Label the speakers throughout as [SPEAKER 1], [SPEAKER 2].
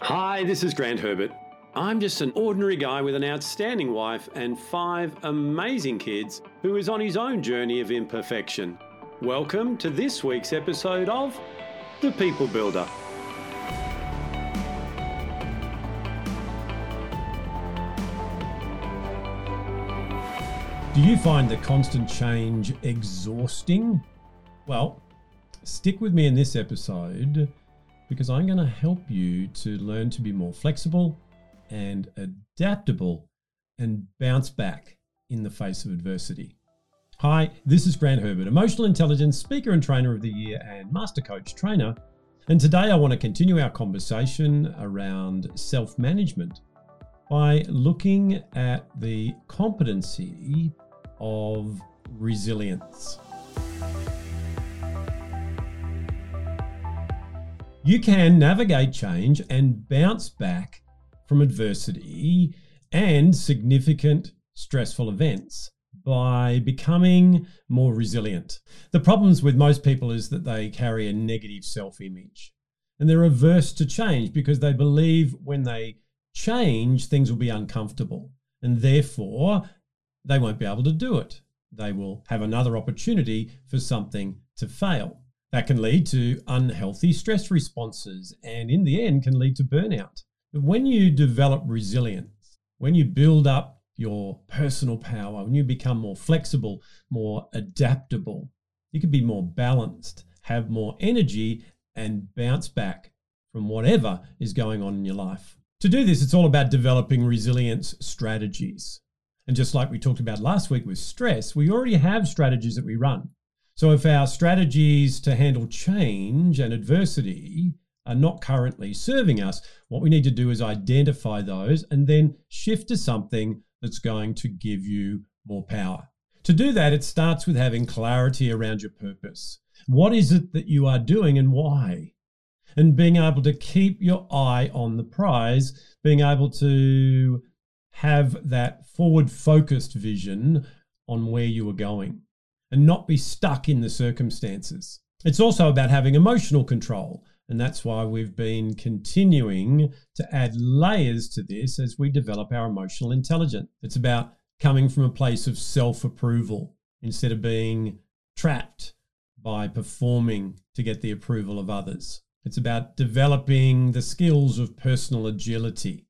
[SPEAKER 1] Hi, this is Grant Herbert. I'm just an ordinary guy with an outstanding wife and five amazing kids who is on his own journey of imperfection. Welcome to this week's episode of The People Builder.
[SPEAKER 2] Do you find the constant change exhausting? Well, stick with me in this episode because I'm going to help you to learn to be more flexible and adaptable and bounce back in the face of adversity. Hi, this is Grant Herbert, Emotional Intelligence Speaker and Trainer of the Year and Master Coach Trainer. And today I want to continue our conversation around self management by looking at the competency of resilience. You can navigate change and bounce back from adversity and significant stressful events by becoming more resilient. The problems with most people is that they carry a negative self image and they're averse to change because they believe when they change, things will be uncomfortable and therefore they won't be able to do it. They will have another opportunity for something to fail. That can lead to unhealthy stress responses and, in the end, can lead to burnout. But when you develop resilience, when you build up your personal power, when you become more flexible, more adaptable, you can be more balanced, have more energy, and bounce back from whatever is going on in your life. To do this, it's all about developing resilience strategies. And just like we talked about last week with stress, we already have strategies that we run. So if our strategies to handle change and adversity are not currently serving us, what we need to do is identify those and then shift to something that's going to give you more power. To do that, it starts with having clarity around your purpose. What is it that you are doing and why? And being able to keep your eye on the prize, being able to have that forward focused vision on where you are going and not be stuck in the circumstances. It's also about having emotional control. And that's why we've been continuing to add layers to this as we develop our emotional intelligence. It's about coming from a place of self approval instead of being trapped by performing to get the approval of others. It's about developing the skills of personal agility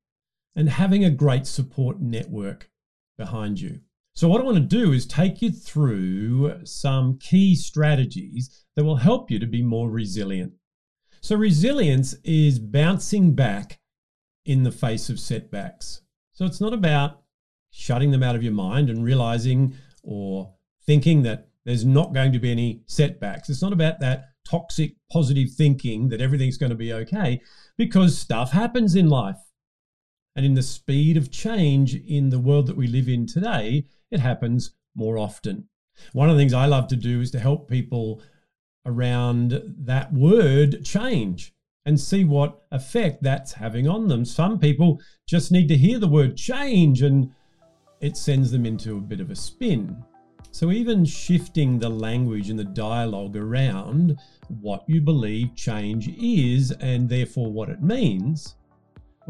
[SPEAKER 2] and having a great support network behind you. So, what I want to do is take you through some key strategies that will help you to be more resilient. So, resilience is bouncing back in the face of setbacks. So, it's not about shutting them out of your mind and realizing or thinking that there's not going to be any setbacks. It's not about that toxic positive thinking that everything's going to be okay because stuff happens in life. And in the speed of change in the world that we live in today, it happens more often. One of the things I love to do is to help people around that word change and see what effect that's having on them. Some people just need to hear the word change and it sends them into a bit of a spin. So, even shifting the language and the dialogue around what you believe change is and therefore what it means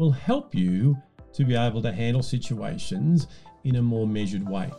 [SPEAKER 2] will help you to be able to handle situations in a more measured way.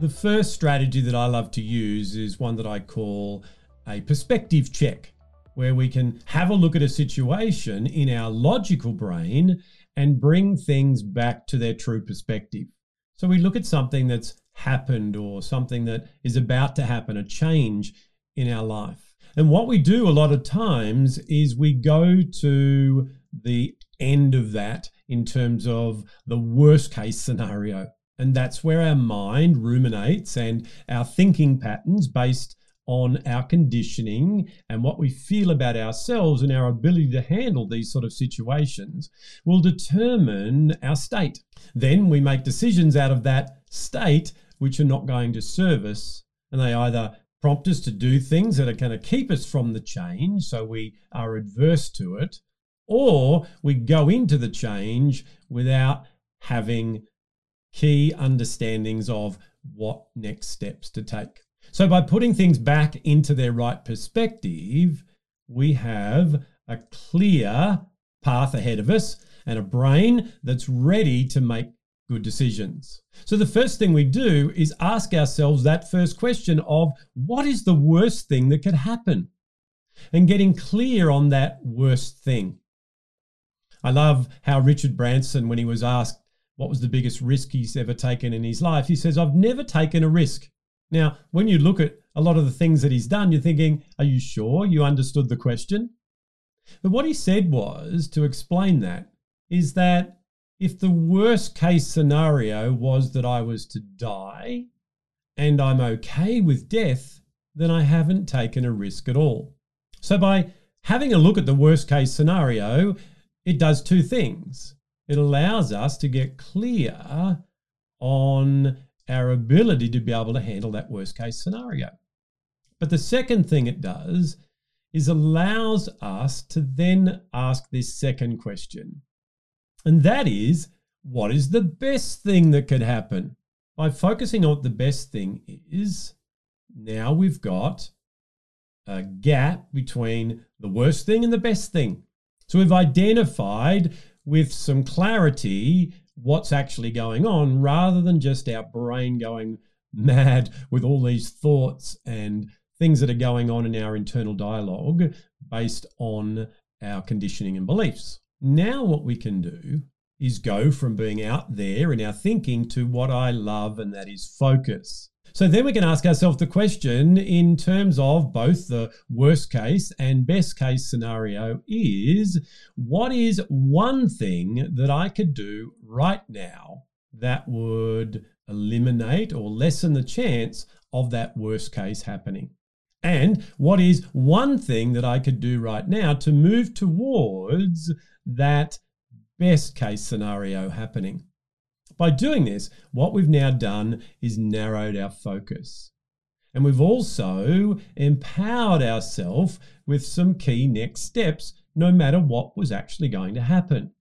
[SPEAKER 2] The first strategy that I love to use is one that I call a perspective check, where we can have a look at a situation in our logical brain and bring things back to their true perspective. So we look at something that's happened or something that is about to happen, a change in our life. And what we do a lot of times is we go to the end of that in terms of the worst case scenario. And that's where our mind ruminates and our thinking patterns based on our conditioning and what we feel about ourselves and our ability to handle these sort of situations will determine our state. Then we make decisions out of that state which are not going to serve us, and they either prompt us to do things that are going to keep us from the change, so we are adverse to it, or we go into the change without having key understandings of what next steps to take. So, by putting things back into their right perspective, we have a clear path ahead of us and a brain that's ready to make good decisions. So, the first thing we do is ask ourselves that first question of what is the worst thing that could happen? And getting clear on that worst thing. I love how Richard Branson, when he was asked what was the biggest risk he's ever taken in his life, he says, I've never taken a risk. Now, when you look at a lot of the things that he's done, you're thinking, are you sure you understood the question? But what he said was to explain that is that if the worst case scenario was that I was to die and I'm okay with death, then I haven't taken a risk at all. So, by having a look at the worst case scenario, it does two things. It allows us to get clear on our ability to be able to handle that worst case scenario. But the second thing it does is allows us to then ask this second question. And that is, what is the best thing that could happen? By focusing on what the best thing is, now we've got a gap between the worst thing and the best thing. So we've identified with some clarity what's actually going on rather than just our brain going mad with all these thoughts and things that are going on in our internal dialogue based on our conditioning and beliefs. Now, what we can do is go from being out there in our thinking to what I love, and that is focus. So then we can ask ourselves the question in terms of both the worst case and best case scenario is what is one thing that I could do right now that would eliminate or lessen the chance of that worst case happening? And what is one thing that I could do right now to move towards that best case scenario happening? By doing this, what we've now done is narrowed our focus. And we've also empowered ourselves with some key next steps, no matter what was actually going to happen.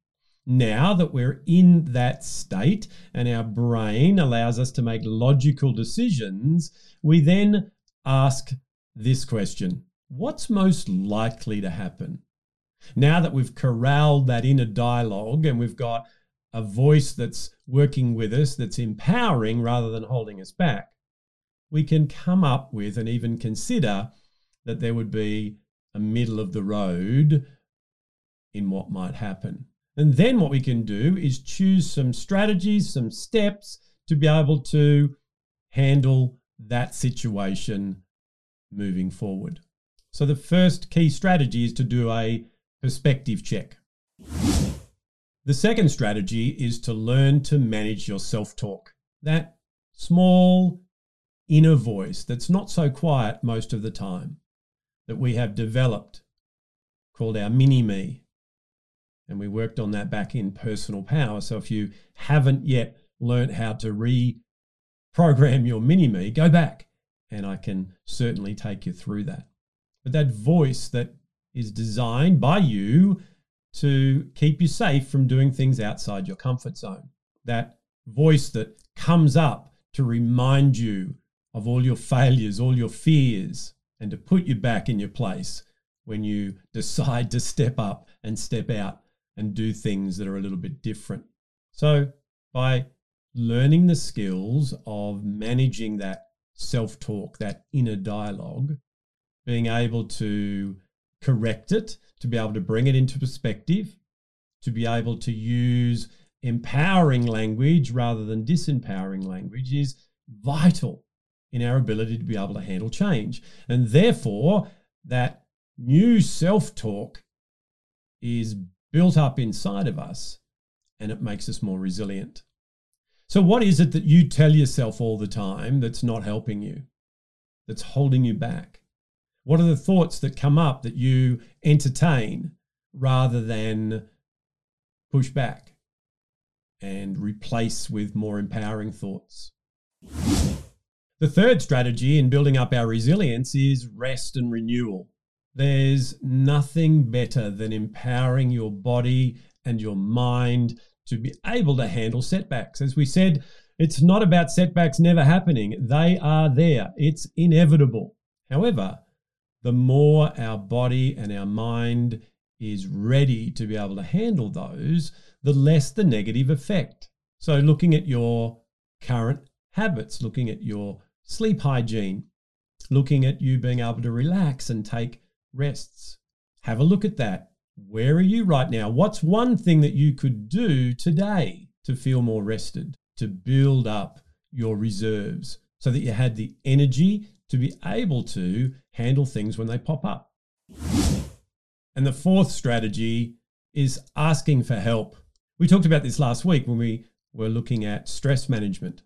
[SPEAKER 2] Now that we're in that state and our brain allows us to make logical decisions, we then ask this question What's most likely to happen? Now that we've corralled that inner dialogue and we've got a voice that's working with us, that's empowering rather than holding us back, we can come up with and even consider that there would be a middle of the road in what might happen. And then what we can do is choose some strategies, some steps to be able to handle that situation moving forward. So, the first key strategy is to do a perspective check. The second strategy is to learn to manage your self talk. That small inner voice that's not so quiet most of the time that we have developed called our mini me. And we worked on that back in personal power. So if you haven't yet learned how to reprogram your mini me, go back and I can certainly take you through that. But that voice that is designed by you to keep you safe from doing things outside your comfort zone. That voice that comes up to remind you of all your failures, all your fears, and to put you back in your place when you decide to step up and step out and do things that are a little bit different. So, by learning the skills of managing that self talk, that inner dialogue, being able to correct it, to be able to bring it into perspective, to be able to use empowering language rather than disempowering language is vital in our ability to be able to handle change. And therefore, that new self talk is built up inside of us and it makes us more resilient. So, what is it that you tell yourself all the time that's not helping you, that's holding you back? What are the thoughts that come up that you entertain rather than push back and replace with more empowering thoughts? The third strategy in building up our resilience is rest and renewal. There's nothing better than empowering your body and your mind to be able to handle setbacks. As we said, it's not about setbacks never happening, they are there, it's inevitable. However, the more our body and our mind is ready to be able to handle those, the less the negative effect. So, looking at your current habits, looking at your sleep hygiene, looking at you being able to relax and take rests. Have a look at that. Where are you right now? What's one thing that you could do today to feel more rested, to build up your reserves so that you had the energy to be able to handle things when they pop up? And the fourth strategy is asking for help. We talked about this last week when we were looking at stress management.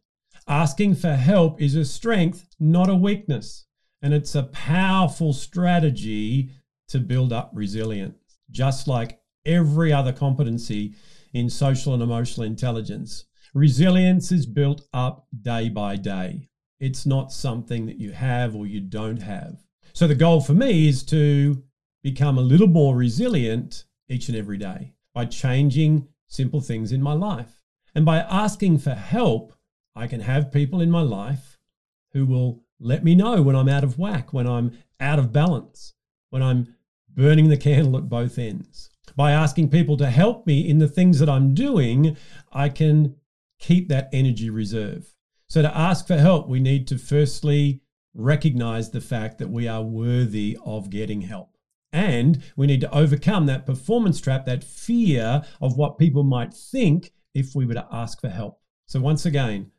[SPEAKER 2] Asking for help is a strength, not a weakness. And it's a powerful strategy to build up resilience, just like every other competency in social and emotional intelligence. Resilience is built up day by day. It's not something that you have or you don't have. So the goal for me is to become a little more resilient each and every day by changing simple things in my life. And by asking for help, I can have people in my life who will let me know when I'm out of whack, when I'm out of balance, when I'm burning the candle at both ends. By asking people to help me in the things that I'm doing, I can keep that energy reserve. So, to ask for help, we need to firstly recognize the fact that we are worthy of getting help. And we need to overcome that performance trap, that fear of what people might think if we were to ask for help. So, once again,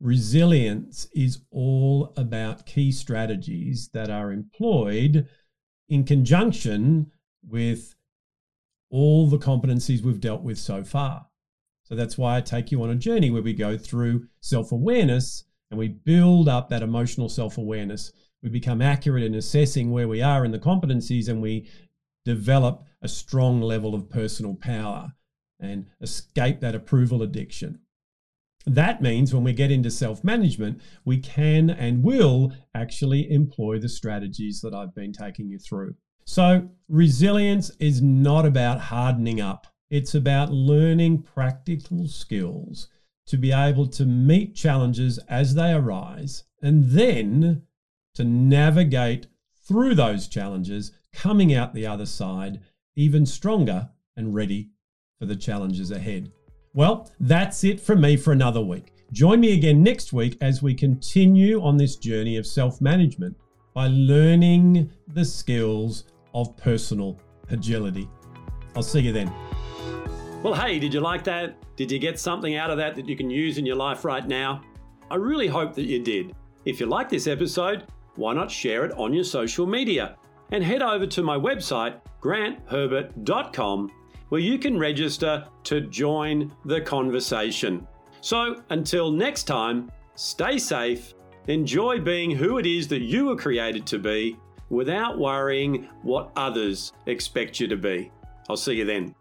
[SPEAKER 2] resilience is all about key strategies that are employed in conjunction with all the competencies we've dealt with so far. So that's why I take you on a journey where we go through self awareness and we build up that emotional self awareness. We become accurate in assessing where we are in the competencies and we develop a strong level of personal power and escape that approval addiction. That means when we get into self management, we can and will actually employ the strategies that I've been taking you through. So, resilience is not about hardening up, it's about learning practical skills to be able to meet challenges as they arise and then to navigate through those challenges, coming out the other side even stronger and ready for the challenges ahead. Well, that's it from me for another week. Join me again next week as we continue on this journey of self management by learning the skills of personal agility. I'll see you then.
[SPEAKER 1] Well, hey, did you like that? Did you get something out of that that you can use in your life right now? I really hope that you did. If you like this episode, why not share it on your social media? And head over to my website, grantherbert.com where you can register to join the conversation. So until next time, stay safe, enjoy being who it is that you were created to be without worrying what others expect you to be. I'll see you then.